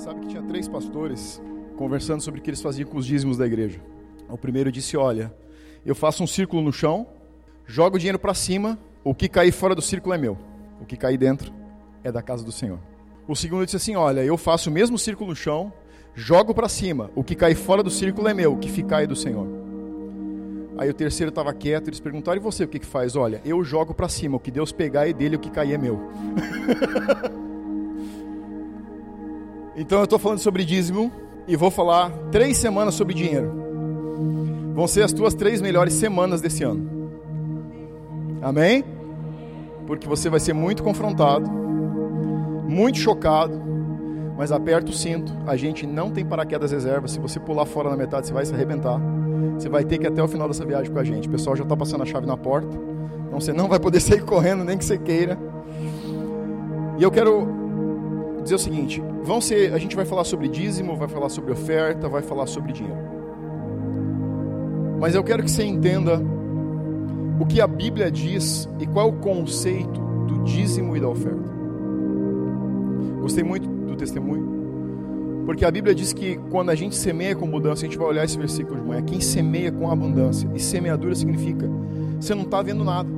Sabe que tinha três pastores conversando sobre o que eles faziam com os dízimos da igreja. O primeiro disse: Olha, eu faço um círculo no chão, jogo o dinheiro para cima, o que cair fora do círculo é meu, o que cair dentro é da casa do Senhor. O segundo disse assim: Olha, eu faço o mesmo círculo no chão, jogo para cima, o que cair fora do círculo é meu, o que ficar é do Senhor. Aí o terceiro estava quieto, eles perguntaram: E você o que, que faz? Olha, eu jogo para cima, o que Deus pegar é dele, o que cair é meu. então eu estou falando sobre dízimo e vou falar três semanas sobre dinheiro. Vão ser as tuas três melhores semanas desse ano. Amém? Porque você vai ser muito confrontado, muito chocado, mas aperta o cinto. A gente não tem paraquedas reserva. Se você pular fora na metade, você vai se arrebentar. Você vai ter que ir até o final dessa viagem com a gente. O pessoal já está passando a chave na porta. Então você não vai poder sair correndo, nem que você queira. E eu quero dizer o seguinte: vão ser, a gente vai falar sobre dízimo, vai falar sobre oferta, vai falar sobre dinheiro. Mas eu quero que você entenda o que a Bíblia diz e qual é o conceito do dízimo e da oferta. Gostei muito do testemunho. Porque a Bíblia diz que quando a gente semeia com abundância, a gente vai olhar esse versículo de manhã. Quem semeia com abundância, e semeadura significa você não está vendo nada,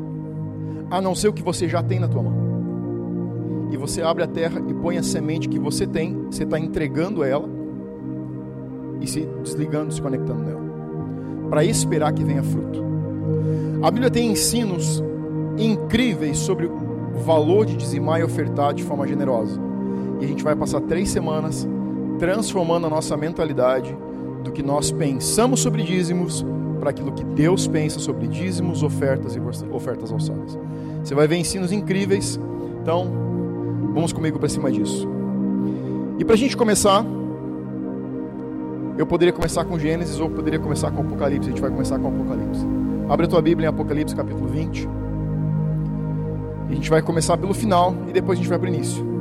a não ser o que você já tem na tua mão. E você abre a terra e põe a semente que você tem, você está entregando ela e se desligando, se conectando nela, para esperar que venha fruto. A Bíblia tem ensinos incríveis sobre o valor de dizimar e ofertar de forma generosa. E a gente vai passar três semanas transformando a nossa mentalidade do que nós pensamos sobre dízimos para aquilo que Deus pensa sobre dízimos, ofertas e ofertas alçadas. Você vai ver ensinos incríveis, então vamos comigo para cima disso. E para a gente começar, eu poderia começar com Gênesis ou poderia começar com Apocalipse. A gente vai começar com Apocalipse. Abre a tua Bíblia em Apocalipse capítulo 20. E a gente vai começar pelo final e depois a gente vai para o início.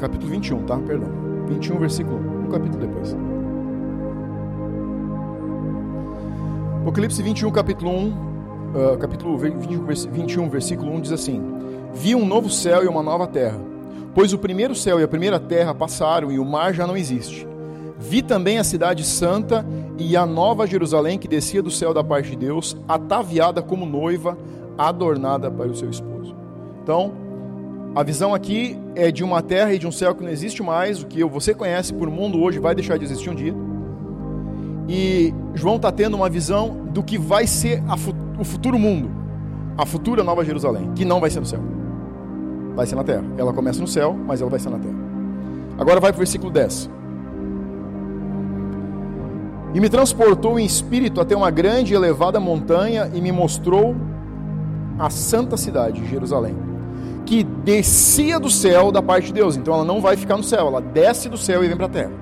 Capítulo 21, tá? Perdão. 21, versículo 1, um capítulo depois. Apocalipse 21, capítulo 1, uh, capítulo 21, versículo 1 diz assim: Vi um novo céu e uma nova terra, pois o primeiro céu e a primeira terra passaram e o mar já não existe. Vi também a cidade santa e a nova Jerusalém que descia do céu da parte de Deus, ataviada como noiva, adornada para o seu esposo. Então, a visão aqui é de uma terra e de um céu que não existe mais, o que você conhece por mundo hoje vai deixar de existir um dia. E João está tendo uma visão do que vai ser o futuro mundo, a futura Nova Jerusalém, que não vai ser no céu, vai ser na terra. Ela começa no céu, mas ela vai ser na terra. Agora vai para o versículo 10. E me transportou em espírito até uma grande e elevada montanha e me mostrou a santa cidade, Jerusalém que descia do céu da parte de Deus. Então ela não vai ficar no céu, ela desce do céu e vem para a terra.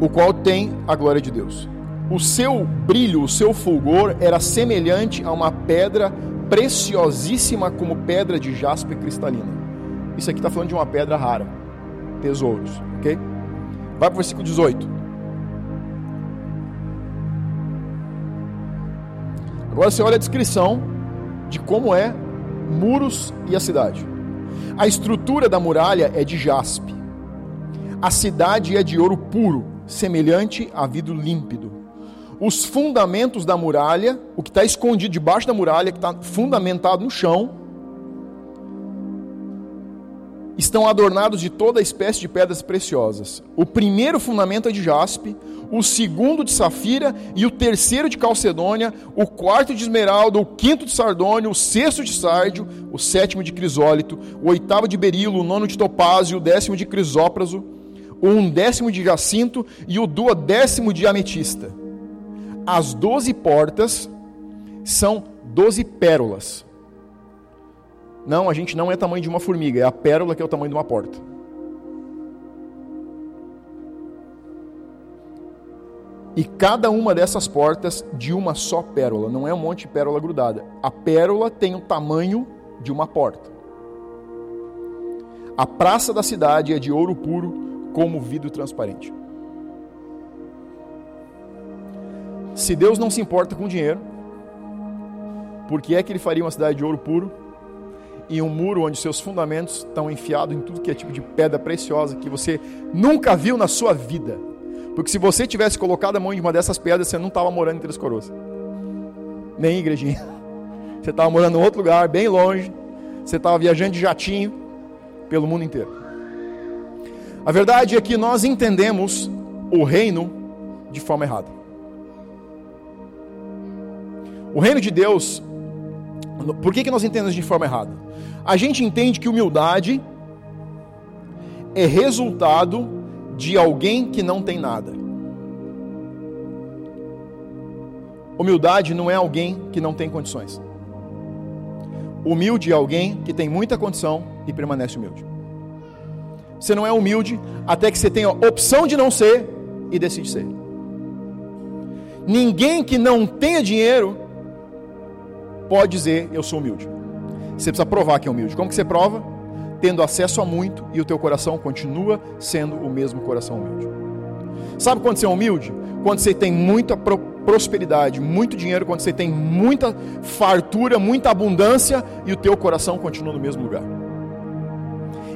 O qual tem a glória de Deus. O seu brilho, o seu fulgor era semelhante a uma pedra preciosíssima como pedra de jaspe cristalina. Isso aqui está falando de uma pedra rara, tesouros, ok? Vai para o versículo 18. Agora você olha a descrição de como é muros e a cidade. A estrutura da muralha é de jaspe. A cidade é de ouro puro, semelhante a vidro límpido. Os fundamentos da muralha, o que está escondido debaixo da muralha, que está fundamentado no chão, estão adornados de toda espécie de pedras preciosas. O primeiro fundamento é de jaspe, o segundo de safira e o terceiro de calcedônia, o quarto de esmeralda, o quinto de sardônio, o sexto de sárdio, o sétimo de crisólito, o oitavo de berilo, o nono de topázio, o décimo de crisópraso, o undécimo de jacinto e o duodécimo de ametista. As doze portas são doze pérolas. Não, a gente não é tamanho de uma formiga, é a pérola que é o tamanho de uma porta. E cada uma dessas portas de uma só pérola, não é um monte de pérola grudada. A pérola tem o tamanho de uma porta. A praça da cidade é de ouro puro, como vidro transparente. Se Deus não se importa com dinheiro, por que é que ele faria uma cidade de ouro puro e um muro onde seus fundamentos estão enfiados em tudo que é tipo de pedra preciosa que você nunca viu na sua vida? Porque se você tivesse colocado a mão em uma dessas pedras, você não estava morando em Três Coroas. Nem em igrejinha. Você estava morando em outro lugar, bem longe. Você estava viajando de jatinho pelo mundo inteiro. A verdade é que nós entendemos o reino de forma errada. O reino de Deus por que, que nós entendemos de forma errada? A gente entende que humildade é resultado de alguém que não tem nada. Humildade não é alguém que não tem condições. Humilde é alguém que tem muita condição e permanece humilde. Você não é humilde até que você tenha opção de não ser e decide ser. Ninguém que não tenha dinheiro pode dizer eu sou humilde. Você precisa provar que é humilde. Como que você prova? Tendo acesso a muito e o teu coração continua sendo o mesmo coração humilde. Sabe quando você é humilde? Quando você tem muita prosperidade, muito dinheiro, quando você tem muita fartura, muita abundância e o teu coração continua no mesmo lugar.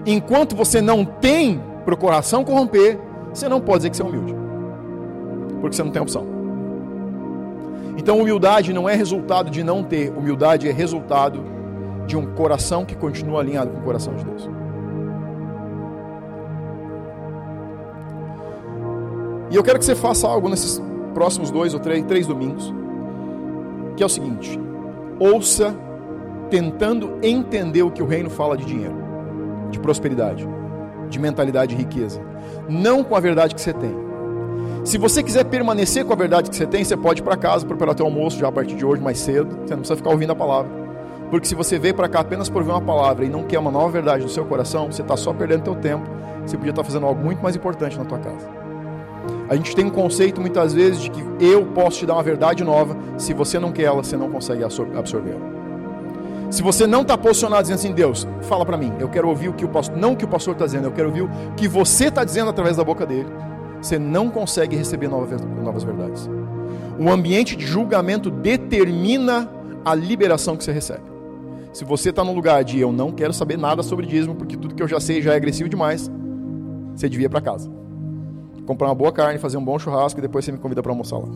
Enquanto você não tem para o coração corromper, você não pode dizer que você é humilde. Porque você não tem opção. Então, humildade não é resultado de não ter, humildade é resultado de um coração que continua alinhado com o coração de Deus. E eu quero que você faça algo nesses próximos dois ou três, três domingos, que é o seguinte: ouça tentando entender o que o reino fala de dinheiro, de prosperidade, de mentalidade de riqueza, não com a verdade que você tem se você quiser permanecer com a verdade que você tem, você pode ir para casa preparar teu almoço já a partir de hoje mais cedo. Você não precisa ficar ouvindo a palavra. Porque se você veio para cá apenas por ouvir uma palavra e não quer uma nova verdade no seu coração, você está só perdendo teu tempo. Você podia estar tá fazendo algo muito mais importante na tua casa. A gente tem um conceito muitas vezes de que eu posso te dar uma verdade nova. Se você não quer ela, você não consegue absorvê-la. Se você não está posicionado dizendo assim, Deus, fala para mim, eu quero ouvir o que o pastor, não o que o pastor está dizendo, eu quero ouvir o que você está dizendo através da boca dele você não consegue receber novas verdades. O ambiente de julgamento determina a liberação que você recebe. Se você está no lugar de eu não quero saber nada sobre dízimo, porque tudo que eu já sei já é agressivo demais, você devia para casa. Comprar uma boa carne, fazer um bom churrasco e depois você me convida para almoçar lá.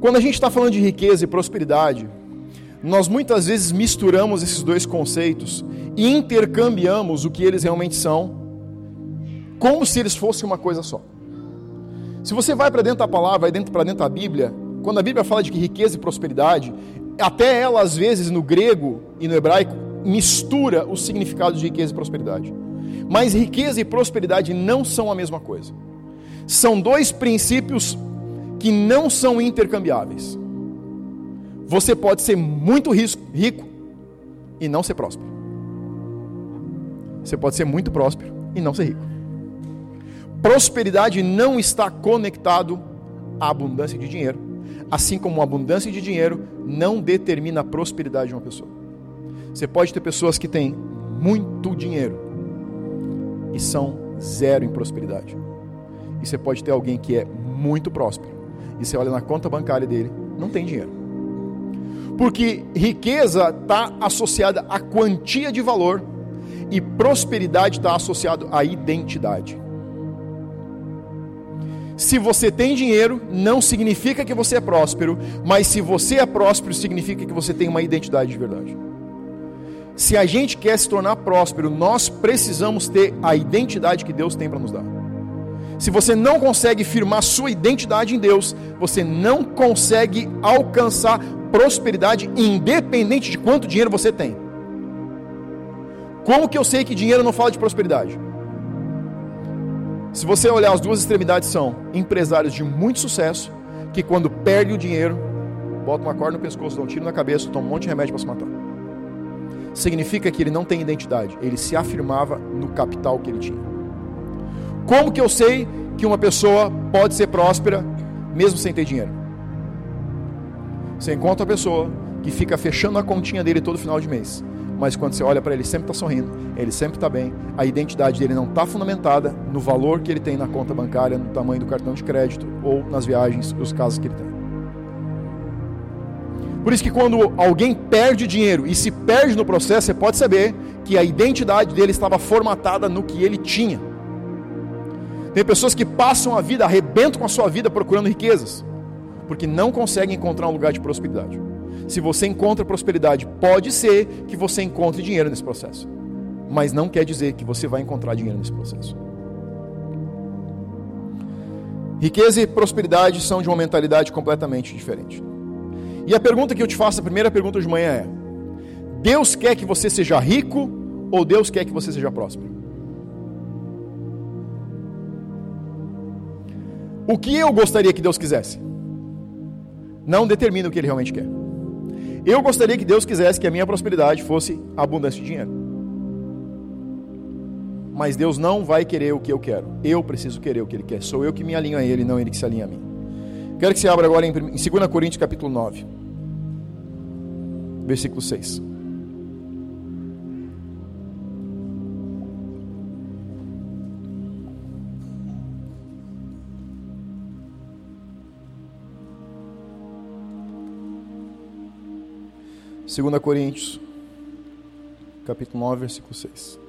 Quando a gente está falando de riqueza e prosperidade, nós muitas vezes misturamos esses dois conceitos e intercambiamos o que eles realmente são como se eles fossem uma coisa só. Se você vai para dentro da palavra, vai dentro para dentro da Bíblia, quando a Bíblia fala de que riqueza e prosperidade, até ela às vezes no grego e no hebraico mistura os significados de riqueza e prosperidade. Mas riqueza e prosperidade não são a mesma coisa. São dois princípios que não são intercambiáveis. Você pode ser muito rico e não ser próspero. Você pode ser muito próspero e não ser rico prosperidade não está conectado à abundância de dinheiro, assim como a abundância de dinheiro não determina a prosperidade de uma pessoa. Você pode ter pessoas que têm muito dinheiro e são zero em prosperidade. E você pode ter alguém que é muito próspero e você olha na conta bancária dele, não tem dinheiro. Porque riqueza está associada à quantia de valor e prosperidade está associado à identidade. Se você tem dinheiro, não significa que você é próspero, mas se você é próspero, significa que você tem uma identidade de verdade. Se a gente quer se tornar próspero, nós precisamos ter a identidade que Deus tem para nos dar. Se você não consegue firmar sua identidade em Deus, você não consegue alcançar prosperidade, independente de quanto dinheiro você tem. Como que eu sei que dinheiro não fala de prosperidade? Se você olhar as duas extremidades são empresários de muito sucesso que quando perde o dinheiro, bota uma corda no pescoço, dá um tiro na cabeça, toma um monte de remédio para se matar. Significa que ele não tem identidade, ele se afirmava no capital que ele tinha. Como que eu sei que uma pessoa pode ser próspera mesmo sem ter dinheiro? Você encontra a pessoa que fica fechando a continha dele todo final de mês, mas quando você olha para ele, sempre está sorrindo, ele sempre está bem, a identidade dele não está fundamentada no valor que ele tem na conta bancária, no tamanho do cartão de crédito ou nas viagens, os casos que ele tem. Por isso que quando alguém perde dinheiro e se perde no processo, você pode saber que a identidade dele estava formatada no que ele tinha. Tem pessoas que passam a vida, arrebentam com a sua vida procurando riquezas, porque não conseguem encontrar um lugar de prosperidade. Se você encontra prosperidade, pode ser que você encontre dinheiro nesse processo, mas não quer dizer que você vai encontrar dinheiro nesse processo. Riqueza e prosperidade são de uma mentalidade completamente diferente. E a pergunta que eu te faço, a primeira pergunta de manhã é: Deus quer que você seja rico ou Deus quer que você seja próspero? O que eu gostaria que Deus quisesse? Não determina o que Ele realmente quer. Eu gostaria que Deus quisesse que a minha prosperidade fosse abundância de dinheiro. Mas Deus não vai querer o que eu quero. Eu preciso querer o que Ele quer. Sou eu que me alinho a Ele, não Ele que se alinha a mim. Quero que você abra agora em 2 Coríntios capítulo 9, versículo 6. Segunda Coríntios, capítulo 9, versículo 6.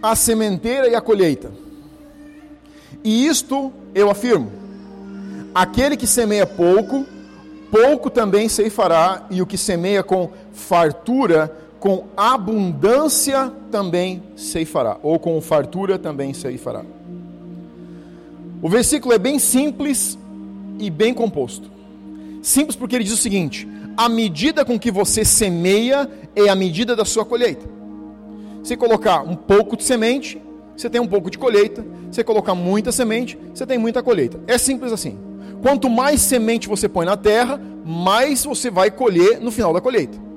a sementeira e a colheita. E isto eu afirmo: aquele que semeia pouco, pouco também ceifará, e o que semeia com fartura, com abundância também ceifará, ou com fartura também ceifará. O versículo é bem simples e bem composto. Simples porque ele diz o seguinte: a medida com que você semeia é a medida da sua colheita. Se colocar um pouco de semente, você tem um pouco de colheita. Se colocar muita semente, você tem muita colheita. É simples assim. Quanto mais semente você põe na terra, mais você vai colher no final da colheita.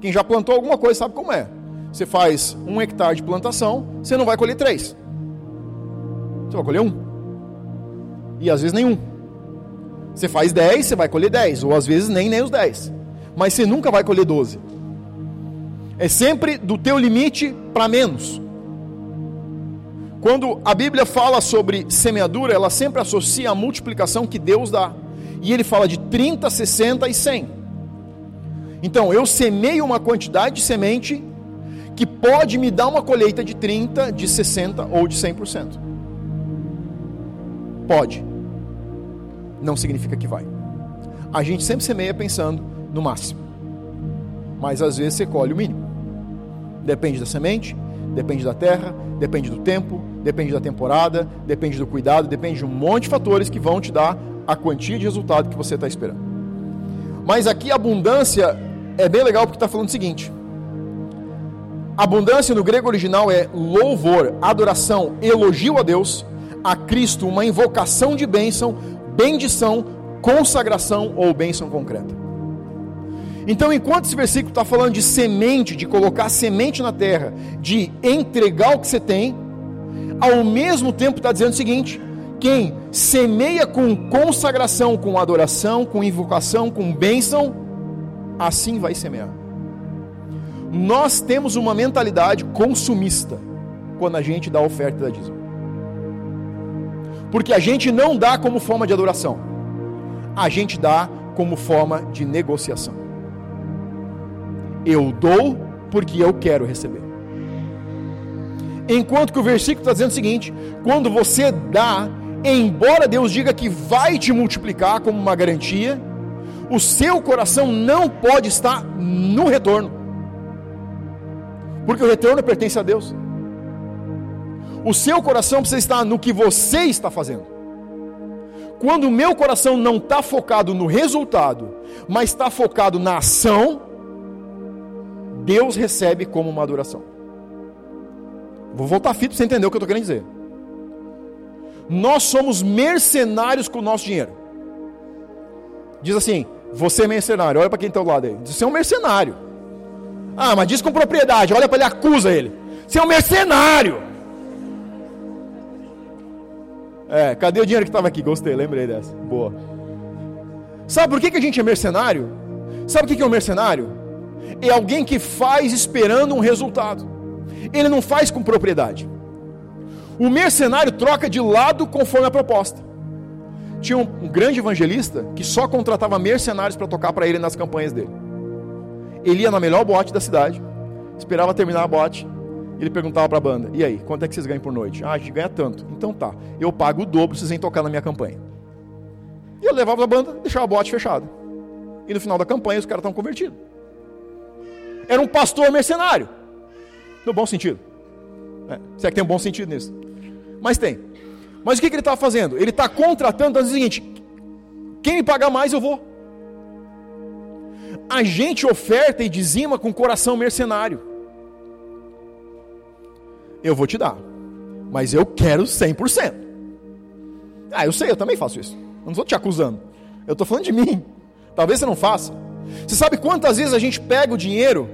Quem já plantou alguma coisa sabe como é. Você faz um hectare de plantação, você não vai colher três. Você vai colher um. E às vezes nenhum. Você faz dez, você vai colher dez. Ou às vezes nem, nem os dez. Mas você nunca vai colher doze. É sempre do teu limite para menos. Quando a Bíblia fala sobre semeadura, ela sempre associa a multiplicação que Deus dá. E ele fala de 30, 60 e 100. Então, eu semeio uma quantidade de semente que pode me dar uma colheita de 30, de 60 ou de 100%. Pode. Não significa que vai. A gente sempre semeia pensando no máximo. Mas às vezes você colhe o mínimo. Depende da semente, depende da terra, depende do tempo, depende da temporada, depende do cuidado, depende de um monte de fatores que vão te dar a quantia de resultado que você está esperando. Mas aqui abundância é bem legal porque está falando o seguinte: abundância no grego original é louvor, adoração, elogio a Deus, a Cristo, uma invocação de bênção, bendição, consagração ou bênção concreta. Então, enquanto esse versículo está falando de semente, de colocar semente na terra, de entregar o que você tem, ao mesmo tempo está dizendo o seguinte: quem semeia com consagração, com adoração, com invocação, com bênção, assim vai semear. Nós temos uma mentalidade consumista quando a gente dá a oferta da dízimo. Porque a gente não dá como forma de adoração, a gente dá como forma de negociação. Eu dou porque eu quero receber. Enquanto que o versículo está dizendo o seguinte: quando você dá, embora Deus diga que vai te multiplicar como uma garantia, o seu coração não pode estar no retorno, porque o retorno pertence a Deus. O seu coração precisa estar no que você está fazendo. Quando o meu coração não está focado no resultado, mas está focado na ação, Deus recebe como uma adoração. Vou voltar a fita para você entender o que eu estou querendo dizer. Nós somos mercenários com o nosso dinheiro. Diz assim: Você é mercenário, olha para quem está ao lado aí. Você é um mercenário. Ah, mas diz com propriedade, olha para ele, acusa ele. Você é um mercenário. É, cadê o dinheiro que estava aqui? Gostei, lembrei dessa. Boa. Sabe por que, que a gente é mercenário? Sabe o que, que é um mercenário? É alguém que faz esperando um resultado. Ele não faz com propriedade. O mercenário troca de lado conforme a proposta. Tinha um, um grande evangelista que só contratava mercenários para tocar para ele nas campanhas dele. Ele ia na melhor boate da cidade, esperava terminar a boate, ele perguntava para a banda: E aí, quanto é que vocês ganham por noite? Ah, a gente ganha tanto. Então tá, eu pago o dobro vocês vêm tocar na minha campanha. E eu levava a banda, deixava a boate fechada. E no final da campanha os caras estão convertidos. Era um pastor mercenário. No bom sentido. É, se é que tem um bom sentido nisso. Mas tem. Mas o que, que ele está fazendo? Ele está contratando, dizendo o seguinte: quem me pagar mais, eu vou. A gente oferta e dizima com coração mercenário. Eu vou te dar, mas eu quero 100%. Ah, eu sei, eu também faço isso. Eu não estou te acusando. Eu estou falando de mim. Talvez você não faça. Você sabe quantas vezes a gente pega o dinheiro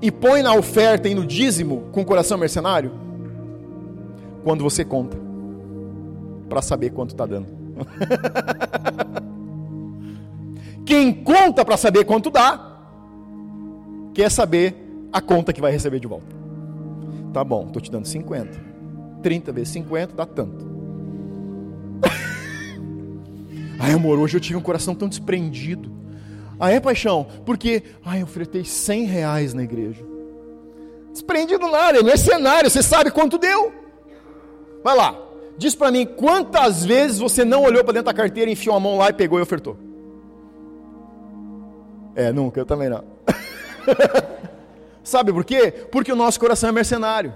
e põe na oferta e no dízimo com coração mercenário? Quando você conta, para saber quanto está dando. Quem conta para saber quanto dá, quer saber a conta que vai receber de volta. Tá bom, estou te dando 50. 30 vezes 50 dá tanto. Ai, amor, hoje eu tive um coração tão desprendido. Ah, é paixão? Porque, ai, eu ofertei 100 reais na igreja. Desprendido nada, é mercenário, você sabe quanto deu. Vai lá, diz para mim quantas vezes você não olhou para dentro da carteira, enfiou a mão lá e pegou e ofertou. É, nunca, eu também não. sabe por quê? Porque o nosso coração é mercenário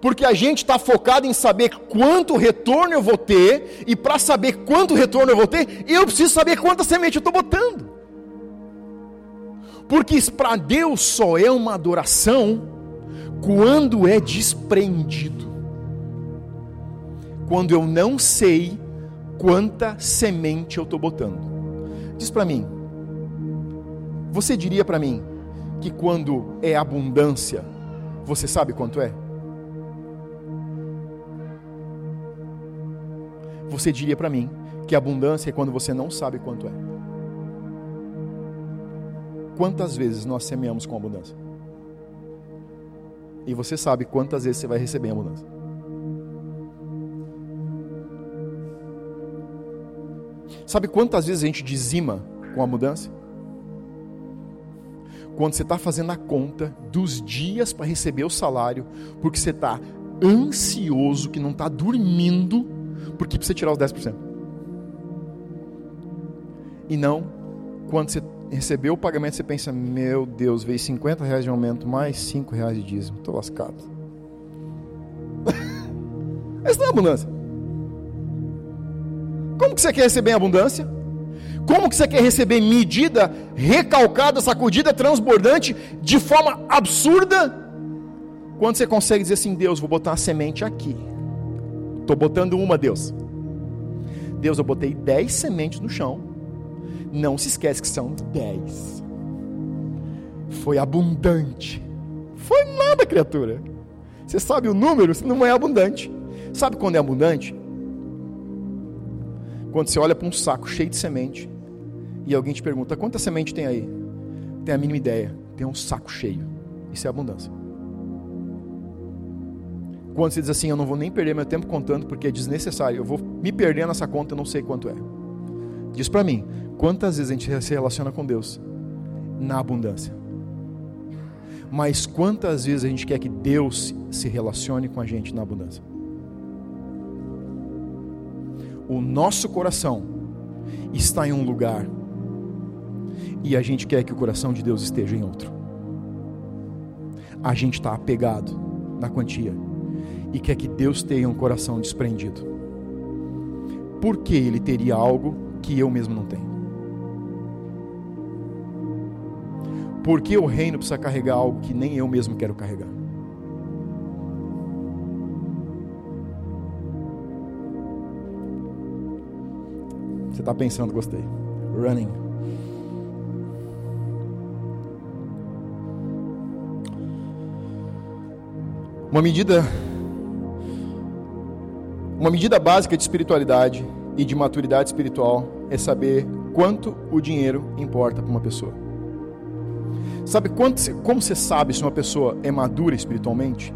porque a gente está focado em saber quanto retorno eu vou ter, e para saber quanto retorno eu vou ter, eu preciso saber quanta semente eu estou botando. Porque para Deus só é uma adoração quando é desprendido. Quando eu não sei quanta semente eu estou botando. Diz para mim, você diria para mim que quando é abundância, você sabe quanto é? você diria para mim que abundância é quando você não sabe quanto é. Quantas vezes nós semeamos com abundância? E você sabe quantas vezes você vai receber abundância. Sabe quantas vezes a gente dizima com abundância? Quando você está fazendo a conta dos dias para receber o salário, porque você está ansioso, que não está dormindo, porque precisa tirar os 10%. E não, quando você recebeu o pagamento, você pensa, meu Deus, veio 50 reais de aumento, mais 5 reais de dízimo, estou lascado. Essa não é abundância. Que você quer receber em abundância? Como que você quer receber medida, recalcada, sacudida, transbordante, de forma absurda? Quando você consegue dizer assim, Deus, vou botar uma semente aqui. Estou botando uma, Deus. Deus, eu botei dez sementes no chão. Não se esquece que são dez. Foi abundante. Foi nada, criatura. Você sabe o número? Não é abundante. Sabe quando é abundante? Quando você olha para um saco cheio de semente e alguém te pergunta: quanta semente tem aí? Tem a mínima ideia. Tem um saco cheio. Isso é abundância. Quando você diz assim, eu não vou nem perder meu tempo contando porque é desnecessário, eu vou me perder nessa conta, eu não sei quanto é. Diz para mim, quantas vezes a gente se relaciona com Deus na abundância? Mas quantas vezes a gente quer que Deus se relacione com a gente na abundância? O nosso coração está em um lugar e a gente quer que o coração de Deus esteja em outro. A gente está apegado na quantia e quer que Deus tenha um coração desprendido. Por que ele teria algo que eu mesmo não tenho? Por que o reino precisa carregar algo que nem eu mesmo quero carregar? Você está pensando, gostei. Running. Uma medida uma medida básica de espiritualidade e de maturidade espiritual é saber quanto o dinheiro importa para uma pessoa. Sabe quanto, como você sabe se uma pessoa é madura espiritualmente?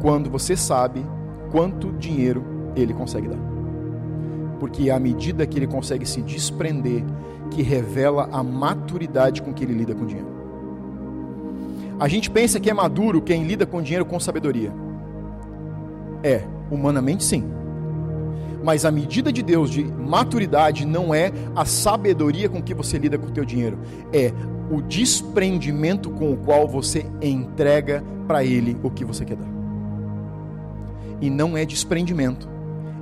Quando você sabe quanto dinheiro ele consegue dar. Porque é à medida que ele consegue se desprender que revela a maturidade com que ele lida com o dinheiro. A gente pensa que é maduro quem lida com dinheiro com sabedoria. É, humanamente sim. Mas a medida de Deus de maturidade não é a sabedoria com que você lida com o teu dinheiro, é o desprendimento com o qual você entrega para ele o que você quer dar. E não é desprendimento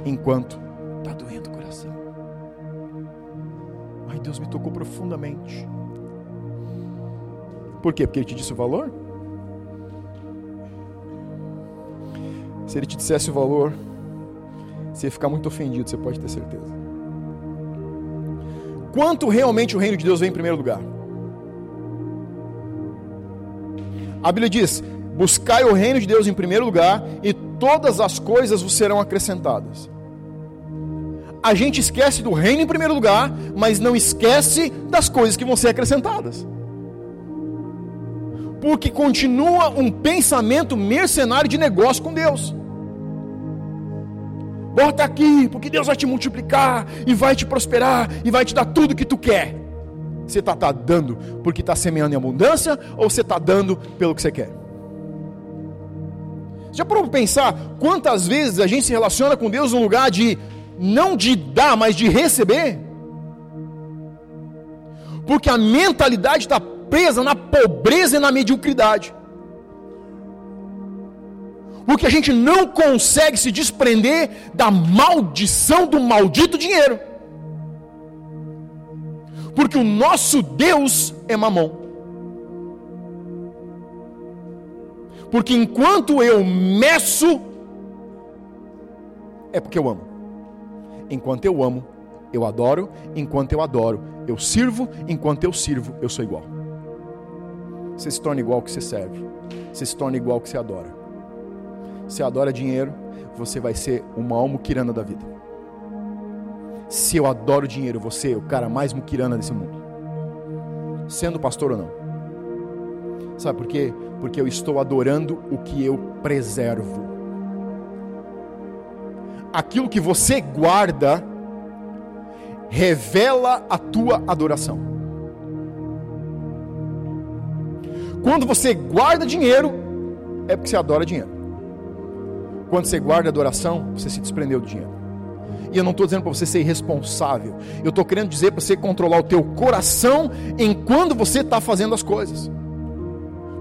enquanto está doendo o coração. Ai, Deus me tocou profundamente. Por quê? Porque ele te disse o valor? Se ele te dissesse o valor, você ia ficar muito ofendido, você pode ter certeza. Quanto realmente o reino de Deus vem em primeiro lugar? A Bíblia diz: buscai o reino de Deus em primeiro lugar e todas as coisas vos serão acrescentadas. A gente esquece do reino em primeiro lugar, mas não esquece das coisas que vão ser acrescentadas porque continua um pensamento mercenário de negócio com Deus. Bota aqui, porque Deus vai te multiplicar e vai te prosperar e vai te dar tudo que tu quer. Você está tá dando porque está semeando em abundância ou você está dando pelo que você quer? Já parou para pensar quantas vezes a gente se relaciona com Deus no lugar de não de dar, mas de receber? Porque a mentalidade está presa na pobreza e na mediocridade. Porque a gente não consegue se desprender da maldição do maldito dinheiro. Porque o nosso Deus é mamão. Porque enquanto eu meço, é porque eu amo. Enquanto eu amo, eu adoro. Enquanto eu adoro, eu sirvo. Enquanto eu sirvo, eu sou igual você se torna igual que você serve. Você se torna igual que você adora. Se adora dinheiro, você vai ser uma alma muquirana da vida. Se eu adoro dinheiro, você é o cara mais muquirana desse mundo. Sendo pastor ou não. Sabe por quê? Porque eu estou adorando o que eu preservo. Aquilo que você guarda revela a tua adoração. Quando você guarda dinheiro, é porque você adora dinheiro. Quando você guarda adoração, você se desprendeu do dinheiro. E eu não estou dizendo para você ser irresponsável. Eu estou querendo dizer para você controlar o teu coração enquanto você está fazendo as coisas.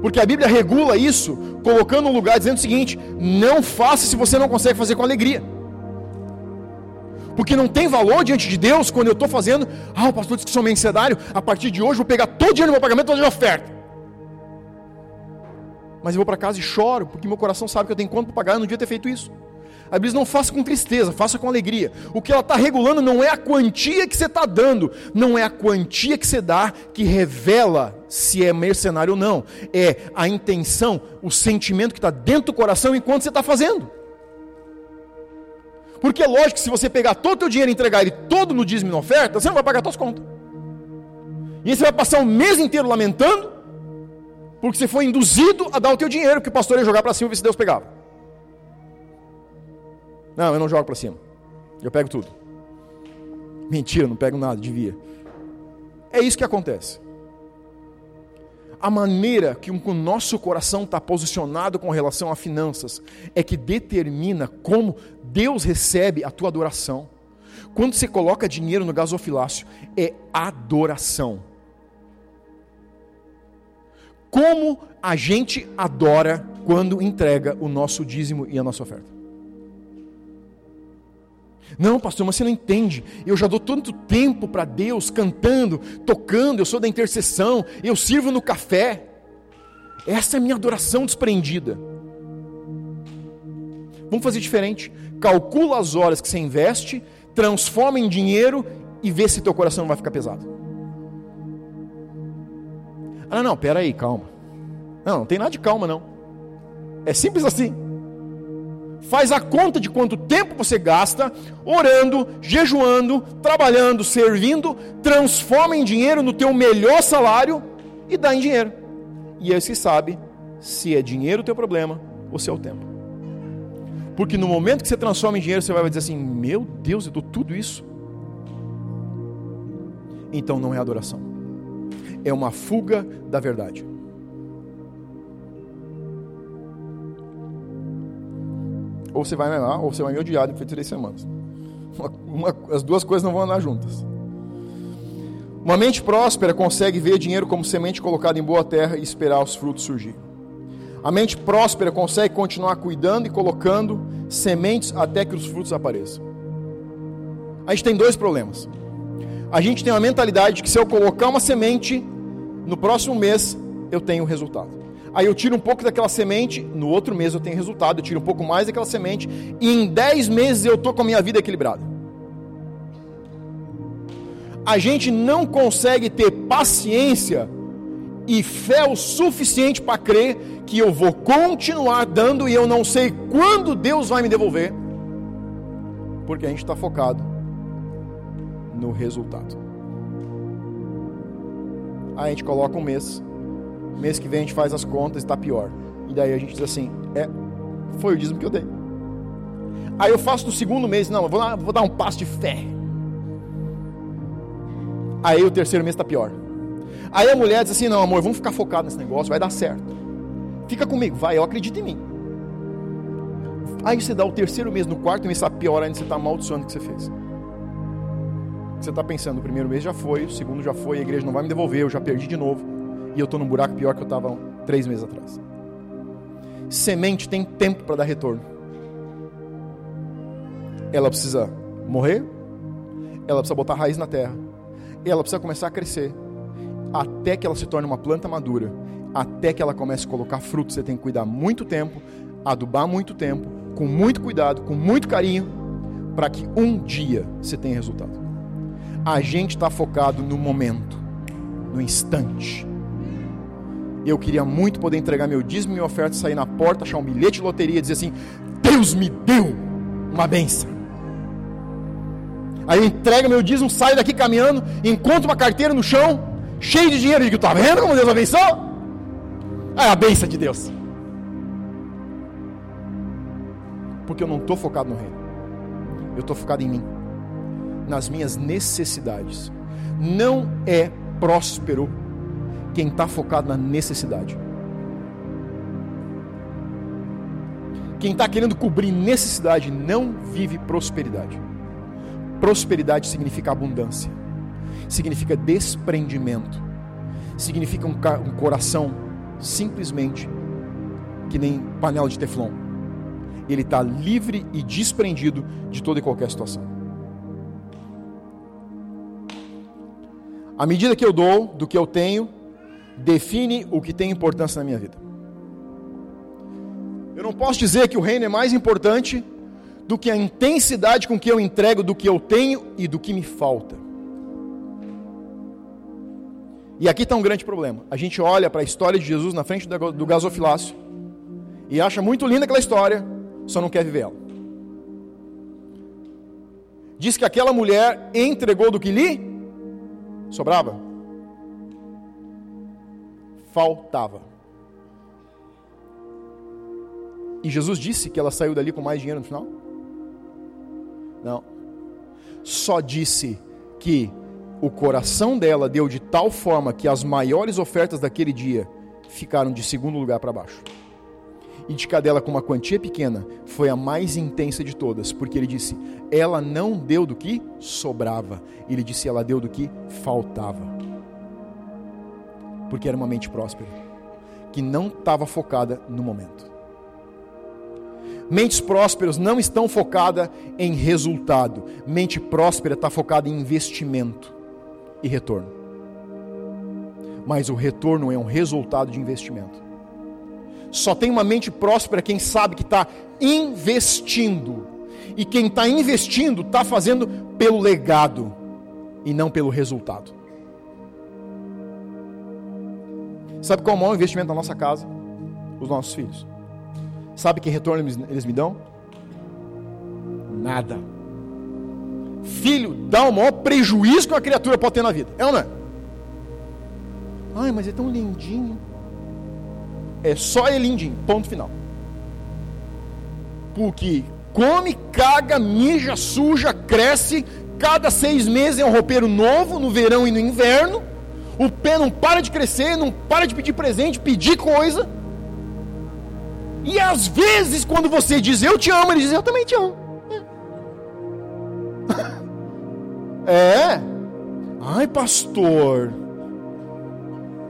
Porque a Bíblia regula isso, colocando um lugar dizendo o seguinte: não faça se você não consegue fazer com alegria. Porque não tem valor diante de Deus quando eu estou fazendo. Ah, o pastor disse que sou mercenário. A partir de hoje vou pegar todo o dinheiro do meu pagamento e fazer oferta mas eu vou para casa e choro, porque meu coração sabe que eu tenho quanto para pagar, eu não devia ter feito isso. A Bíblia não faça com tristeza, faça com alegria. O que ela está regulando não é a quantia que você está dando, não é a quantia que você dá que revela se é mercenário ou não. É a intenção, o sentimento que está dentro do coração enquanto você está fazendo. Porque é lógico que se você pegar todo o teu dinheiro e entregar ele todo no dízimo e na oferta, você não vai pagar suas contas. E aí você vai passar o mês inteiro lamentando, porque você foi induzido a dar o teu dinheiro que o pastor ia jogar para cima e ver se Deus pegava. Não, eu não jogo para cima. Eu pego tudo. Mentira, não pego nada, devia. É isso que acontece. A maneira que o nosso coração está posicionado com relação a finanças é que determina como Deus recebe a tua adoração. Quando você coloca dinheiro no gasofilácio, é adoração como a gente adora quando entrega o nosso dízimo e a nossa oferta. Não, pastor, mas você não entende. Eu já dou tanto tempo para Deus cantando, tocando, eu sou da intercessão, eu sirvo no café. Essa é a minha adoração desprendida. Vamos fazer diferente. Calcula as horas que você investe, transforma em dinheiro e vê se teu coração não vai ficar pesado. Ah, não, pera aí, calma. Não, não tem nada de calma, não. É simples assim. Faz a conta de quanto tempo você gasta orando, jejuando, trabalhando, servindo, transforma em dinheiro no teu melhor salário e dá em dinheiro. E aí você sabe se é dinheiro o teu problema ou se é o tempo. Porque no momento que você transforma em dinheiro, você vai dizer assim: Meu Deus, eu dou tudo isso. Então não é adoração, é uma fuga da verdade. Ou você vai me amar, ou você vai me odiar depois de três semanas. Uma, uma, as duas coisas não vão andar juntas. Uma mente próspera consegue ver dinheiro como semente colocada em boa terra e esperar os frutos surgir. A mente próspera consegue continuar cuidando e colocando sementes até que os frutos apareçam. A gente tem dois problemas. A gente tem uma mentalidade de que se eu colocar uma semente, no próximo mês eu tenho resultado. Aí eu tiro um pouco daquela semente, no outro mês eu tenho resultado, eu tiro um pouco mais daquela semente, e em 10 meses eu estou com a minha vida equilibrada. A gente não consegue ter paciência e fé o suficiente para crer que eu vou continuar dando e eu não sei quando Deus vai me devolver, porque a gente está focado no resultado. Aí a gente coloca um mês, mês que vem a gente faz as contas e está pior. E daí a gente diz assim: é, foi o dízimo que eu dei. Aí eu faço no segundo mês, não, eu vou, vou dar um passo de fé. Aí o terceiro mês está pior. Aí a mulher diz assim: não, amor, vamos ficar focado nesse negócio, vai dar certo. Fica comigo, vai, eu acredito em mim. Aí você dá o terceiro mês, no quarto mês está pior ainda, você está amaldiçoando o que você fez. Você está pensando, o primeiro mês já foi, o segundo já foi, a igreja não vai me devolver, eu já perdi de novo e eu estou num buraco pior que eu estava três meses atrás. Semente tem tempo para dar retorno. Ela precisa morrer, ela precisa botar raiz na terra, ela precisa começar a crescer, até que ela se torne uma planta madura, até que ela comece a colocar frutos. Você tem que cuidar muito tempo, adubar muito tempo, com muito cuidado, com muito carinho, para que um dia você tenha resultado. A gente está focado no momento, no instante eu queria muito poder entregar meu dízimo e minha oferta, sair na porta, achar um bilhete de loteria e dizer assim: Deus me deu uma benção. Aí eu entrego meu dízimo, saio daqui caminhando, encontro uma carteira no chão, cheio de dinheiro, e digo: Tá vendo como Deus abençoou? É a benção de Deus. Porque eu não estou focado no reino, eu estou focado em mim, nas minhas necessidades. Não é próspero quem está focado na necessidade. Quem está querendo cobrir necessidade não vive prosperidade. Prosperidade significa abundância, significa desprendimento, significa um, um coração simplesmente que nem panela de teflon. Ele está livre e desprendido de toda e qualquer situação. À medida que eu dou do que eu tenho, define o que tem importância na minha vida. Eu não posso dizer que o reino é mais importante do que a intensidade com que eu entrego do que eu tenho e do que me falta. E aqui está um grande problema. A gente olha para a história de Jesus na frente do gasofilácio e acha muito linda aquela história, só não quer viver ela. Diz que aquela mulher entregou do que lhe sobrava faltava. E Jesus disse que ela saiu dali com mais dinheiro no final? Não. Só disse que o coração dela deu de tal forma que as maiores ofertas daquele dia ficaram de segundo lugar para baixo. E de cadela com uma quantia pequena foi a mais intensa de todas, porque ele disse: ela não deu do que sobrava, ele disse: ela deu do que faltava porque era uma mente próspera, que não estava focada no momento. Mentes prósperas não estão focadas em resultado. Mente próspera está focada em investimento e retorno. Mas o retorno é um resultado de investimento. Só tem uma mente próspera quem sabe que está investindo. E quem está investindo está fazendo pelo legado. e não pelo resultado. Sabe qual é o maior investimento da nossa casa? Os nossos filhos. Sabe que retorno eles, eles me dão? Nada. Filho dá o maior prejuízo que uma criatura pode ter na vida. É ou não é? Ai, mas é tão lindinho. É só ele lindinho. Ponto final. Porque come, caga, mija, suja, cresce. Cada seis meses é um roupeiro novo, no verão e no inverno. O pé não para de crescer, não para de pedir presente, pedir coisa. E às vezes, quando você diz eu te amo, ele diz eu também te amo. É. Ai, pastor.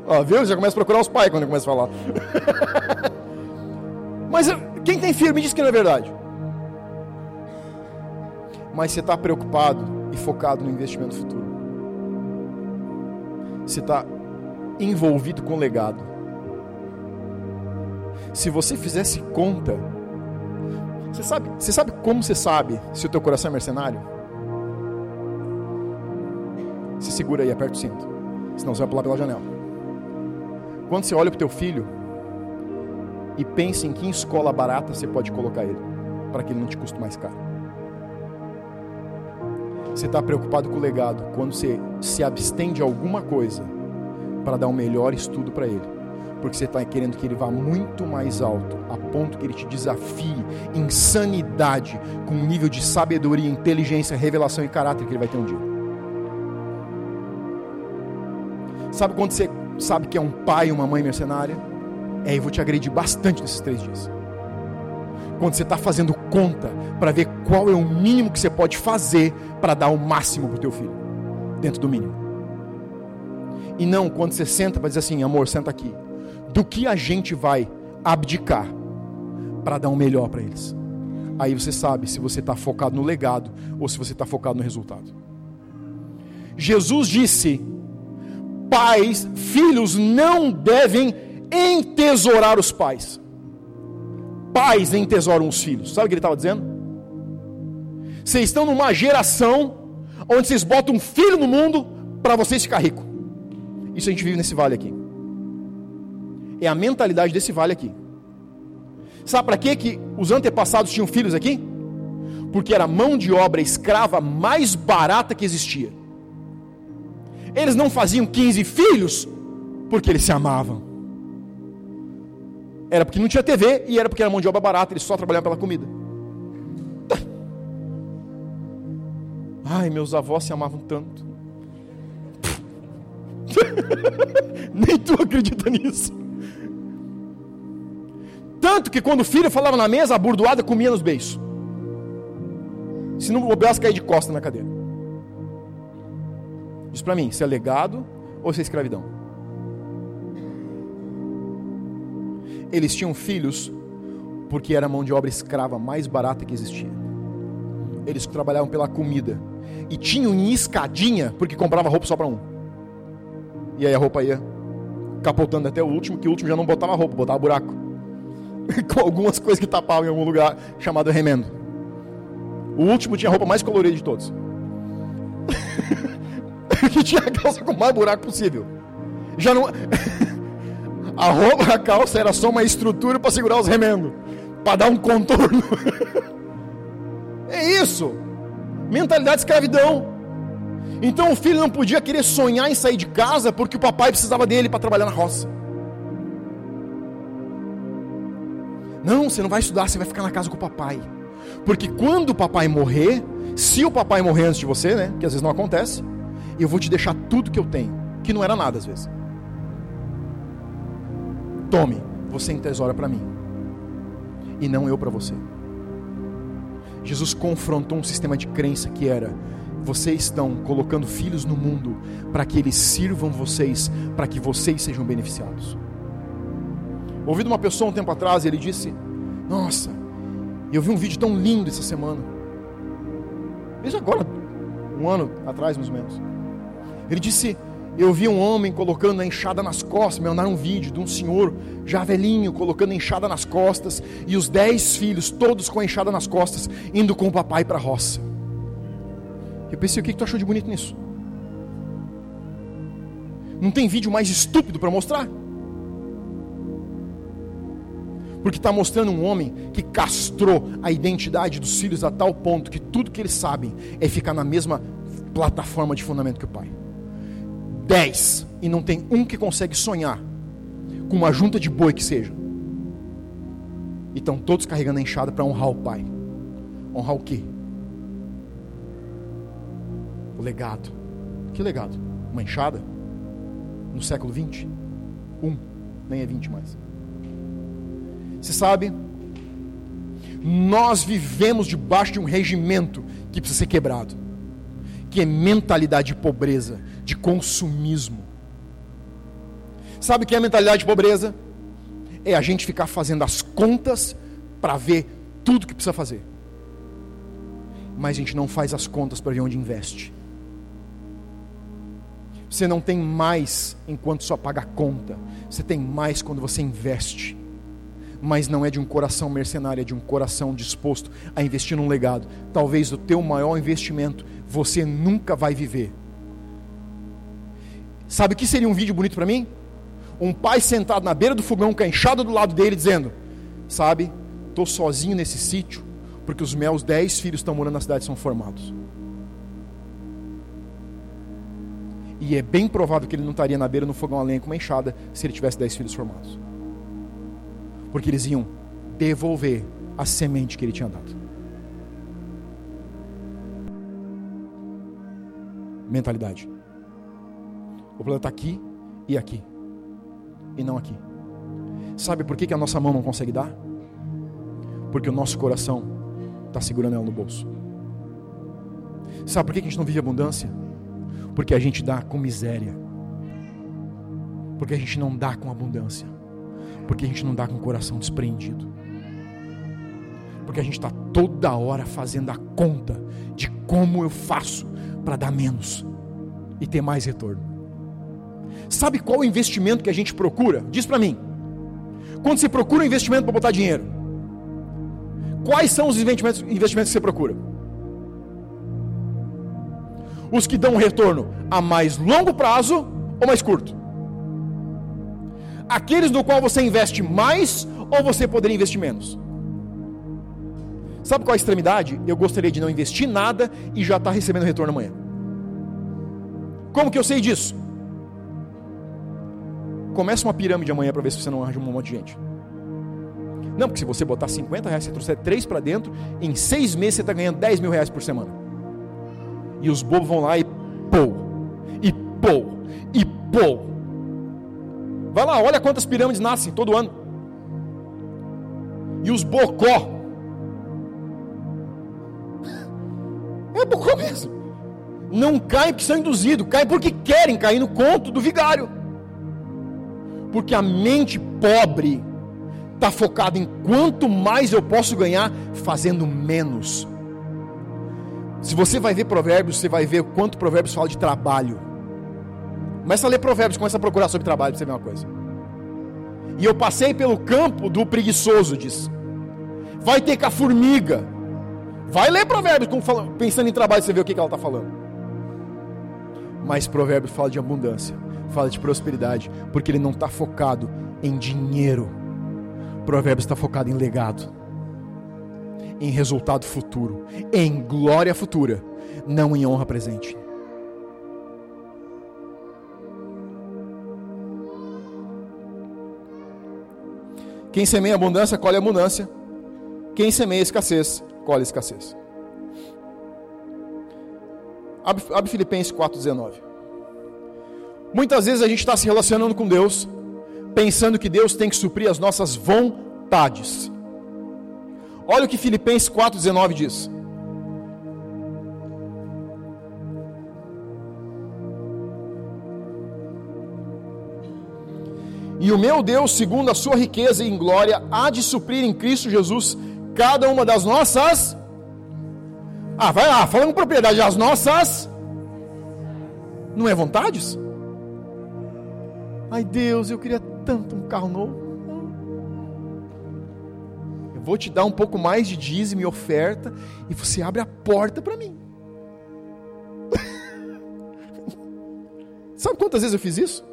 Ó, viu? Já começa a procurar os pais quando começa a falar. Mas quem tem filho me diz que não é verdade. Mas você está preocupado e focado no investimento futuro. Você está envolvido com o legado se você fizesse conta, você sabe, você sabe como você sabe se o teu coração é mercenário? Se segura aí, aperta o cinto. Senão você vai pular pela janela. Quando você olha para o teu filho e pensa em que escola barata você pode colocar ele, para que ele não te custe mais caro. Você está preocupado com o legado quando você se abstém de alguma coisa para dar um melhor estudo para ele porque você está querendo que ele vá muito mais alto, a ponto que ele te desafie em sanidade, com um nível de sabedoria, inteligência, revelação e caráter que ele vai ter um dia. Sabe quando você sabe que é um pai e uma mãe mercenária? É, eu vou te agredir bastante nesses três dias. Quando você está fazendo conta para ver qual é o mínimo que você pode fazer para dar o máximo para o teu filho, dentro do mínimo. E não quando você senta para dizer assim, amor, senta aqui do que a gente vai abdicar para dar o um melhor para eles. Aí você sabe se você está focado no legado ou se você está focado no resultado. Jesus disse: pais, filhos não devem entesourar os pais. Pais entesouram os filhos. Sabe o que ele estava dizendo? Vocês estão numa geração onde vocês botam um filho no mundo para vocês ficar rico. Isso a gente vive nesse vale aqui. É a mentalidade desse vale aqui. Sabe para que que os antepassados tinham filhos aqui? Porque era a mão de obra escrava mais barata que existia. Eles não faziam 15 filhos porque eles se amavam. Era porque não tinha TV e era porque era mão de obra barata, eles só trabalhavam pela comida. Ai, meus avós se amavam tanto. Nem tu acredita nisso. Tanto que quando o filho falava na mesa, a burdoada comia nos beijos. Se não bobeasse, cair de costa na cadeira. Diz para mim, se é legado ou se é escravidão? Eles tinham filhos porque era a mão de obra escrava mais barata que existia. Eles trabalhavam pela comida. E tinham escadinha porque comprava roupa só para um. E aí a roupa ia capotando até o último, que o último já não botava roupa, botava buraco. com algumas coisas que tapavam em algum lugar, chamado remendo. O último tinha a roupa mais colorida de todos. que tinha a calça com o mais buraco possível. Já não. a roupa, a calça era só uma estrutura para segurar os remendos, para dar um contorno. é isso. Mentalidade de escravidão. Então o filho não podia querer sonhar em sair de casa porque o papai precisava dele para trabalhar na roça. Não, você não vai estudar, você vai ficar na casa com o papai. Porque quando o papai morrer, se o papai morrer antes de você, né? Que às vezes não acontece, eu vou te deixar tudo que eu tenho, que não era nada às vezes. Tome, você entesoura para mim. E não eu para você. Jesus confrontou um sistema de crença que era: vocês estão colocando filhos no mundo para que eles sirvam vocês, para que vocês sejam beneficiados. Ouvi de uma pessoa um tempo atrás e ele disse: Nossa, eu vi um vídeo tão lindo essa semana. Veja agora, um ano atrás mais ou menos. Ele disse: Eu vi um homem colocando a enxada nas costas. Me mandaram um vídeo de um senhor já velhinho colocando a enxada nas costas e os dez filhos, todos com a enxada nas costas, indo com o papai para a roça. Eu pensei: O que tu achou de bonito nisso? Não tem vídeo mais estúpido para mostrar. Porque está mostrando um homem que castrou a identidade dos filhos a tal ponto que tudo que eles sabem é ficar na mesma plataforma de fundamento que o pai. Dez, e não tem um que consegue sonhar com uma junta de boi que seja. E estão todos carregando a enxada para honrar o pai. Honrar o quê? O legado. Que legado? Uma enxada? No século 20? Um, nem é 20 mais. Você sabe, nós vivemos debaixo de um regimento que precisa ser quebrado, que é mentalidade de pobreza, de consumismo. Sabe o que é a mentalidade de pobreza? É a gente ficar fazendo as contas para ver tudo que precisa fazer, mas a gente não faz as contas para ver onde investe. Você não tem mais enquanto só paga a conta, você tem mais quando você investe mas não é de um coração mercenário, é de um coração disposto a investir num legado. Talvez o teu maior investimento você nunca vai viver. Sabe o que seria um vídeo bonito para mim? Um pai sentado na beira do fogão com a enxada do lado dele dizendo: "Sabe, estou sozinho nesse sítio porque os meus dez filhos estão morando na cidade são formados." E é bem provável que ele não estaria na beira no fogão a lenha com uma enxada se ele tivesse dez filhos formados porque eles iam devolver a semente que ele tinha dado. Mentalidade. O plano está aqui e aqui, e não aqui. Sabe por que, a nossa mão não consegue dar? Porque o nosso coração está segurando ela no bolso. Sabe por que, que a gente não vive abundância? Porque a gente dá com miséria. Porque a gente não dá com abundância. Porque a gente não dá com o coração desprendido. Porque a gente está toda hora fazendo a conta de como eu faço para dar menos e ter mais retorno. Sabe qual o investimento que a gente procura? Diz para mim. Quando você procura um investimento para botar dinheiro, quais são os investimentos, investimentos que você procura? Os que dão um retorno a mais longo prazo ou mais curto? aqueles no qual você investe mais ou você poderia investir menos? Sabe qual é a extremidade? Eu gostaria de não investir nada e já estar tá recebendo retorno amanhã. Como que eu sei disso? Começa uma pirâmide amanhã para ver se você não arranja um monte de gente. Não, porque se você botar 50 reais, você trouxer 3 para dentro, em 6 meses você está ganhando 10 mil reais por semana. E os bobos vão lá e pô, e pô, e pô. Vai lá, olha quantas pirâmides nascem todo ano. E os bocó. É bocó mesmo. Não caem porque são induzidos, caem porque querem cair no conto do vigário. Porque a mente pobre está focada em quanto mais eu posso ganhar fazendo menos. Se você vai ver provérbios, você vai ver quanto provérbios fala de trabalho. Começa a ler provérbios, começa a procurar sobre trabalho para você ver uma coisa. E eu passei pelo campo do preguiçoso, diz. Vai ter com a formiga. Vai ler provérbios pensando em trabalho, você vê o que ela está falando. Mas provérbios fala de abundância, fala de prosperidade, porque ele não está focado em dinheiro. Provérbios está focado em legado, em resultado futuro, em glória futura, não em honra presente. Quem semeia abundância, colhe abundância. Quem semeia escassez, colhe escassez. Abre, abre Filipenses 4,19. Muitas vezes a gente está se relacionando com Deus, pensando que Deus tem que suprir as nossas vontades. Olha o que Filipenses 4,19 diz. E o meu Deus, segundo a sua riqueza e glória, há de suprir em Cristo Jesus cada uma das nossas. Ah, vai lá, falando propriedade, as nossas. Não é vontades? Ai Deus, eu queria tanto um carro novo. Eu vou te dar um pouco mais de dízimo e oferta, e você abre a porta para mim. Sabe quantas vezes eu fiz isso?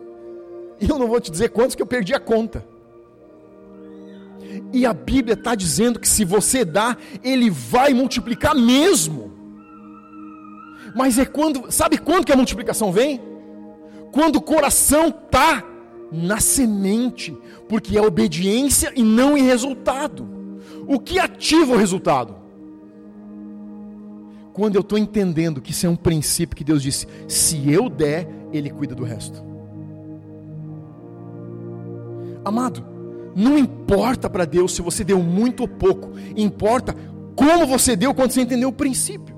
E eu não vou te dizer quantos que eu perdi a conta. E a Bíblia está dizendo que se você dá, Ele vai multiplicar mesmo. Mas é quando, sabe quando que a multiplicação vem? Quando o coração está na semente, porque é obediência e não em resultado. O que ativa o resultado? Quando eu estou entendendo que isso é um princípio que Deus disse: se eu der, Ele cuida do resto. Amado, não importa para Deus se você deu muito ou pouco, importa como você deu quando você entendeu o princípio.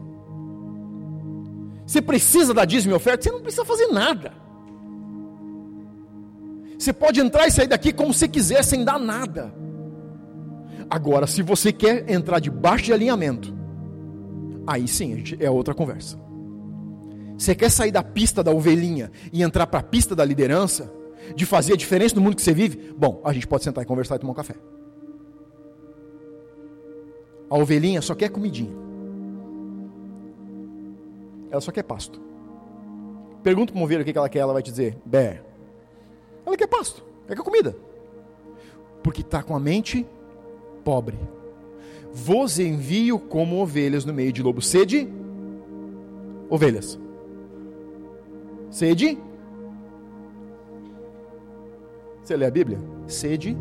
Você precisa dar dízimo e oferta, você não precisa fazer nada. Você pode entrar e sair daqui como você quiser, sem dar nada. Agora, se você quer entrar debaixo de alinhamento, aí sim é outra conversa. Você quer sair da pista da ovelhinha e entrar para a pista da liderança, de fazer a diferença no mundo que você vive? Bom, a gente pode sentar e conversar e tomar um café. A ovelhinha só quer comidinha. Ela só quer pasto. Pergunta para uma ovelha o que ela quer, ela vai te dizer: Bé. Ela quer pasto, quer comida. Porque está com a mente pobre. Vos envio como ovelhas no meio de lobo. Sede, ovelhas. Sede. Você lê a Bíblia? Sede,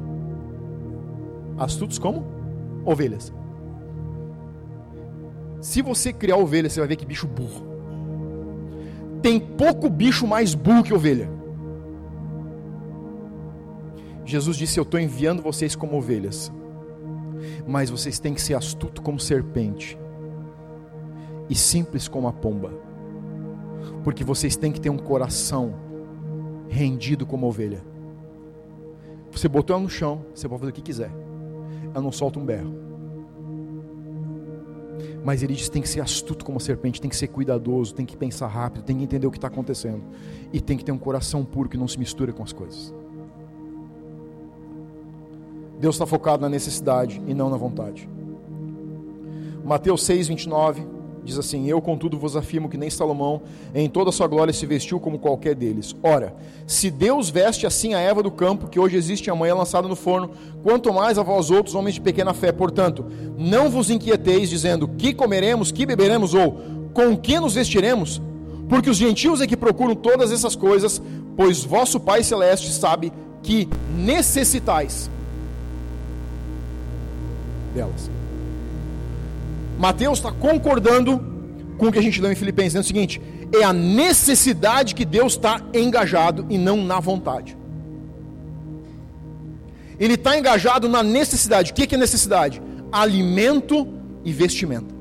astutos como ovelhas. Se você criar ovelha, você vai ver que bicho burro. Tem pouco bicho mais burro que ovelha. Jesus disse: Eu estou enviando vocês como ovelhas mas vocês têm que ser astuto como serpente e simples como a pomba, porque vocês têm que ter um coração rendido como ovelha. Você botou ela no chão, você pode fazer o que quiser, ela não solta um berro. Mas ele diz: tem que ser astuto como a serpente, tem que ser cuidadoso, tem que pensar rápido, tem que entender o que está acontecendo, e tem que ter um coração puro que não se mistura com as coisas. Deus está focado na necessidade e não na vontade. Mateus 6, 29 diz assim: Eu, contudo, vos afirmo que nem Salomão, em toda a sua glória, se vestiu como qualquer deles. Ora, se Deus veste assim a Eva do campo, que hoje existe e amanhã é lançada no forno, quanto mais a vós outros, homens de pequena fé. Portanto, não vos inquieteis, dizendo: Que comeremos, que beberemos, ou com que nos vestiremos? Porque os gentios é que procuram todas essas coisas, pois vosso Pai Celeste sabe que necessitais delas. Mateus está concordando com o que a gente leu em Filipenses, dizendo o seguinte: é a necessidade que Deus está engajado e não na vontade. Ele está engajado na necessidade. O que é necessidade? Alimento e vestimenta.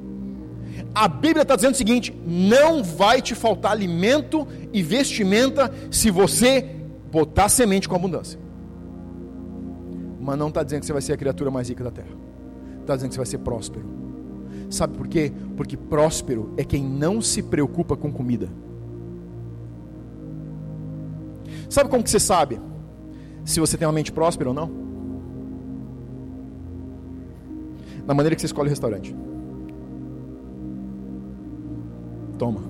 A Bíblia está dizendo o seguinte: não vai te faltar alimento e vestimenta se você botar semente com abundância. Mas não está dizendo que você vai ser a criatura mais rica da terra está dizendo que você vai ser próspero. Sabe por quê? Porque próspero é quem não se preocupa com comida. Sabe como que você sabe se você tem uma mente próspera ou não? Na maneira que você escolhe o restaurante. Toma.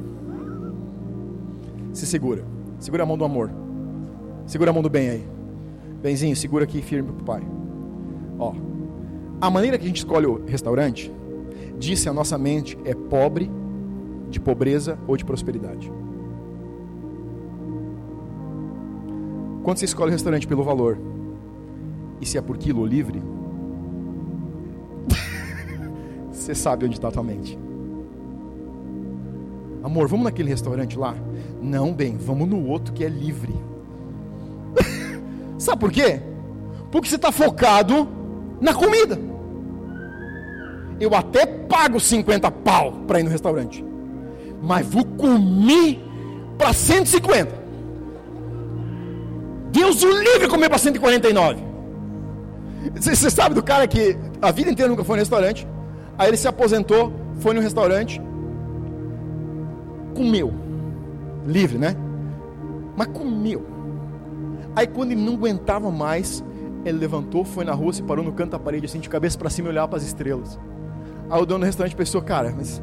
Se segura. Segura a mão do amor. Segura a mão do bem aí. Benzinho, segura aqui firme pro pai. Ó, a maneira que a gente escolhe o restaurante diz se a nossa mente é pobre, de pobreza ou de prosperidade. Quando você escolhe o restaurante pelo valor, e se é por quilo ou livre, você sabe onde está a tua mente. Amor, vamos naquele restaurante lá? Não, bem, vamos no outro que é livre. sabe por quê? Porque você está focado na comida eu até pago 50 pau para ir no restaurante, mas vou comer para 150. Deus o livre comer para 149. Você sabe do cara que a vida inteira nunca foi no restaurante, aí ele se aposentou, foi no restaurante, comeu, livre, né? Mas comeu. Aí quando ele não aguentava mais, ele levantou, foi na rua, se parou no canto da parede, assim, de cabeça para cima e olhava para as estrelas. Aí o dono do restaurante pensou, cara, mas.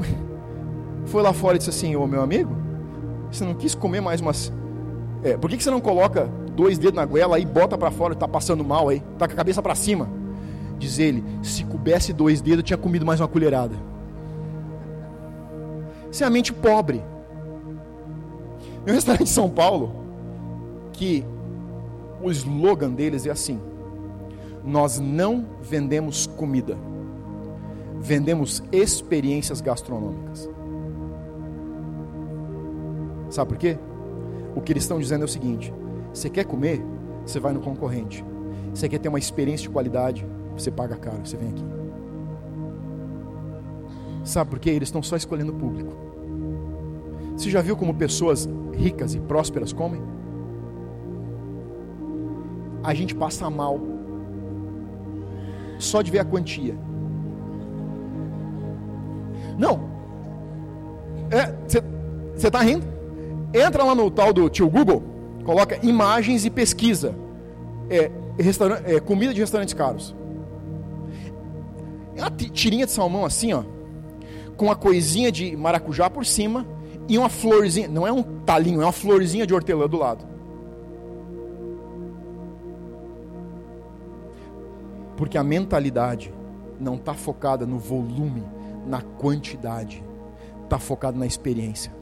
Foi lá fora e disse assim: Ô meu amigo, você não quis comer mais umas. É, por que, que você não coloca dois dedos na goela, aí bota para fora, tá passando mal aí, tá com a cabeça para cima. Diz ele: se coubesse dois dedos, eu tinha comido mais uma colherada. Isso é a mente pobre. Em um restaurante de São Paulo, que o slogan deles é assim: Nós não vendemos comida, vendemos experiências gastronômicas. Sabe por quê? O que eles estão dizendo é o seguinte: você quer comer, você vai no concorrente. Você quer ter uma experiência de qualidade, você paga caro, você vem aqui. Sabe por quê? Eles estão só escolhendo o público. Você já viu como pessoas ricas e prósperas comem? A gente passa mal só de ver a quantia. Não. Você é, está rindo? Entra lá no tal do tio Google, coloca imagens e pesquisa. É, é, comida de restaurantes caros. É uma tirinha de salmão assim, ó, com uma coisinha de maracujá por cima e uma florzinha, não é um talinho, é uma florzinha de hortelã do lado. Porque a mentalidade não está focada no volume, na quantidade, está focada na experiência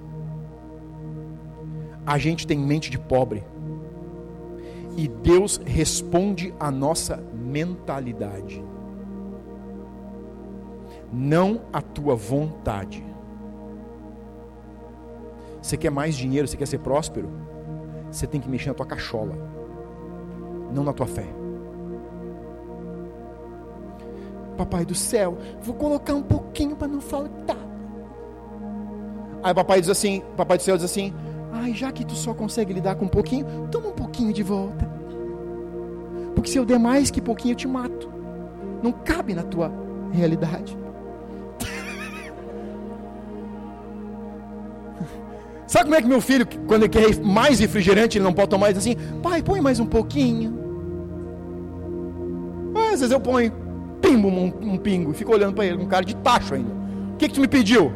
a gente tem mente de pobre. E Deus responde à nossa mentalidade. Não a tua vontade. Você quer mais dinheiro, você quer ser próspero? Você tem que mexer na tua cachola, não na tua fé. Papai do céu, vou colocar um pouquinho para não faltar. Aí papai diz assim, papai do céu diz assim: Ai, já que tu só consegue lidar com um pouquinho, toma um pouquinho de volta. Porque se eu der mais que pouquinho, eu te mato. Não cabe na tua realidade. Sabe como é que meu filho, quando ele quer mais refrigerante, ele não pode tomar, ele diz assim: pai, põe mais um pouquinho. às vezes eu ponho, pimbo um, um pingo, e fico olhando para ele, com um cara de tacho ainda. O que, que tu me pediu?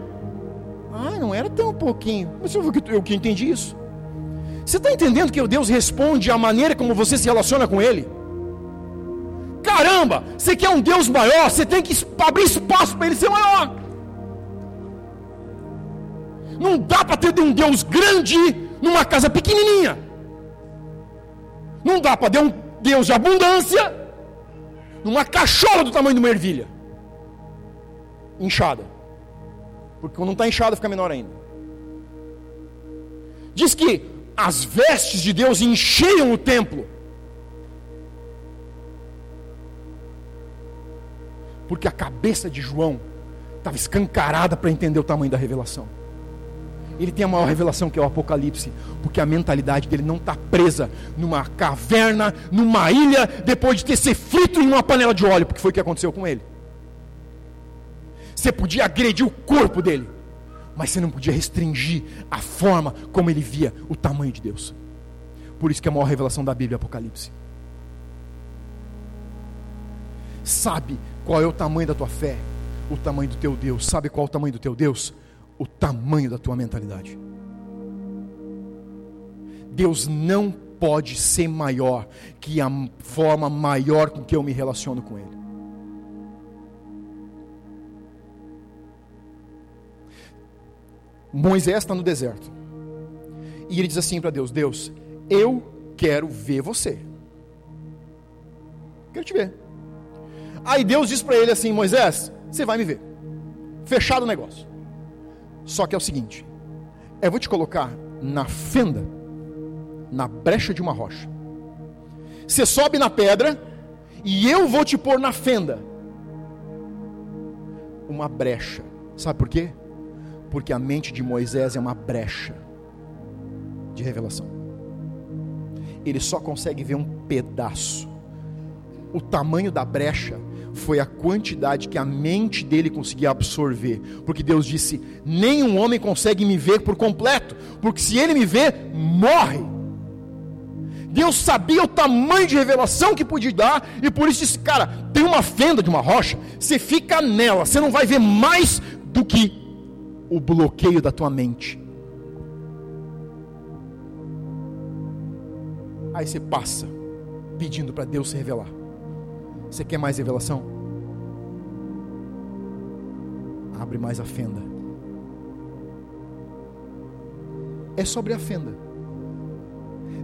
Ah, não era tão pouquinho. Mas eu, eu que entendi isso. Você está entendendo que Deus responde à maneira como você se relaciona com Ele? Caramba, você quer um Deus maior, você tem que abrir espaço para Ele ser maior. Não dá para ter um Deus grande numa casa pequenininha. Não dá para ter um Deus de abundância numa cachola do tamanho de uma ervilha inchada. Porque quando não está inchado fica menor ainda. Diz que as vestes de Deus encheiam o templo. Porque a cabeça de João estava escancarada para entender o tamanho da revelação. Ele tem a maior revelação que é o Apocalipse, porque a mentalidade dele não está presa numa caverna, numa ilha, depois de ter ser frito em uma panela de óleo, porque foi o que aconteceu com ele. Você podia agredir o corpo dele, mas você não podia restringir a forma como ele via o tamanho de Deus. Por isso que é a maior revelação da Bíblia é Apocalipse. Sabe qual é o tamanho da tua fé? O tamanho do teu Deus. Sabe qual é o tamanho do teu Deus? O tamanho da tua mentalidade. Deus não pode ser maior que a forma maior com que eu me relaciono com Ele. Moisés está no deserto. E ele diz assim para Deus: Deus, eu quero ver você. Quero te ver. Aí Deus diz para ele assim: Moisés, você vai me ver. Fechado o negócio. Só que é o seguinte: eu vou te colocar na fenda, na brecha de uma rocha. Você sobe na pedra e eu vou te pôr na fenda. Uma brecha. Sabe por quê? Porque a mente de Moisés é uma brecha de revelação. Ele só consegue ver um pedaço. O tamanho da brecha foi a quantidade que a mente dele conseguia absorver. Porque Deus disse: Nenhum homem consegue me ver por completo, porque se ele me ver, morre. Deus sabia o tamanho de revelação que podia dar, e por isso disse: Cara, tem uma fenda de uma rocha, você fica nela, você não vai ver mais do que o bloqueio da tua mente. Aí você passa pedindo para Deus se revelar. Você quer mais revelação? Abre mais a fenda. É sobre a fenda.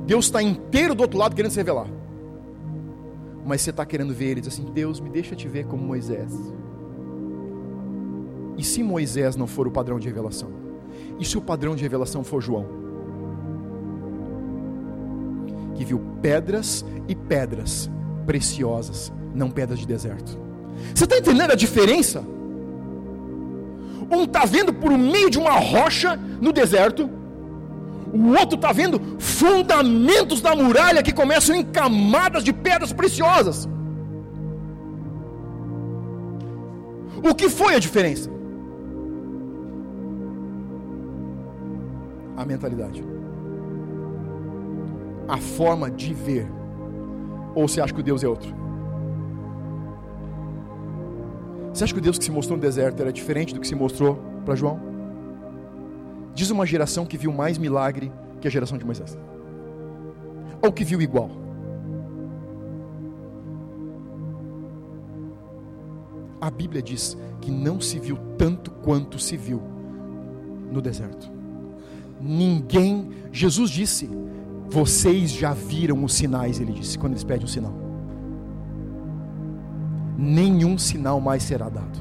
Deus está inteiro do outro lado querendo se revelar. Mas você está querendo ver ele, diz assim: Deus, me deixa te ver como Moisés. E se Moisés não for o padrão de revelação? E se o padrão de revelação for João? Que viu pedras e pedras preciosas, não pedras de deserto. Você está entendendo a diferença? Um está vendo por meio de uma rocha no deserto, o outro está vendo fundamentos da muralha que começam em camadas de pedras preciosas. O que foi a diferença? A mentalidade, a forma de ver. Ou você acha que o Deus é outro? Você acha que o Deus que se mostrou no deserto era diferente do que se mostrou para João? Diz uma geração que viu mais milagre que a geração de Moisés. Ou que viu igual. A Bíblia diz que não se viu tanto quanto se viu no deserto. Ninguém, Jesus disse, vocês já viram os sinais, ele disse, quando eles pedem um sinal. Nenhum sinal mais será dado.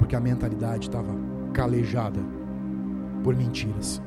Porque a mentalidade estava calejada por mentiras.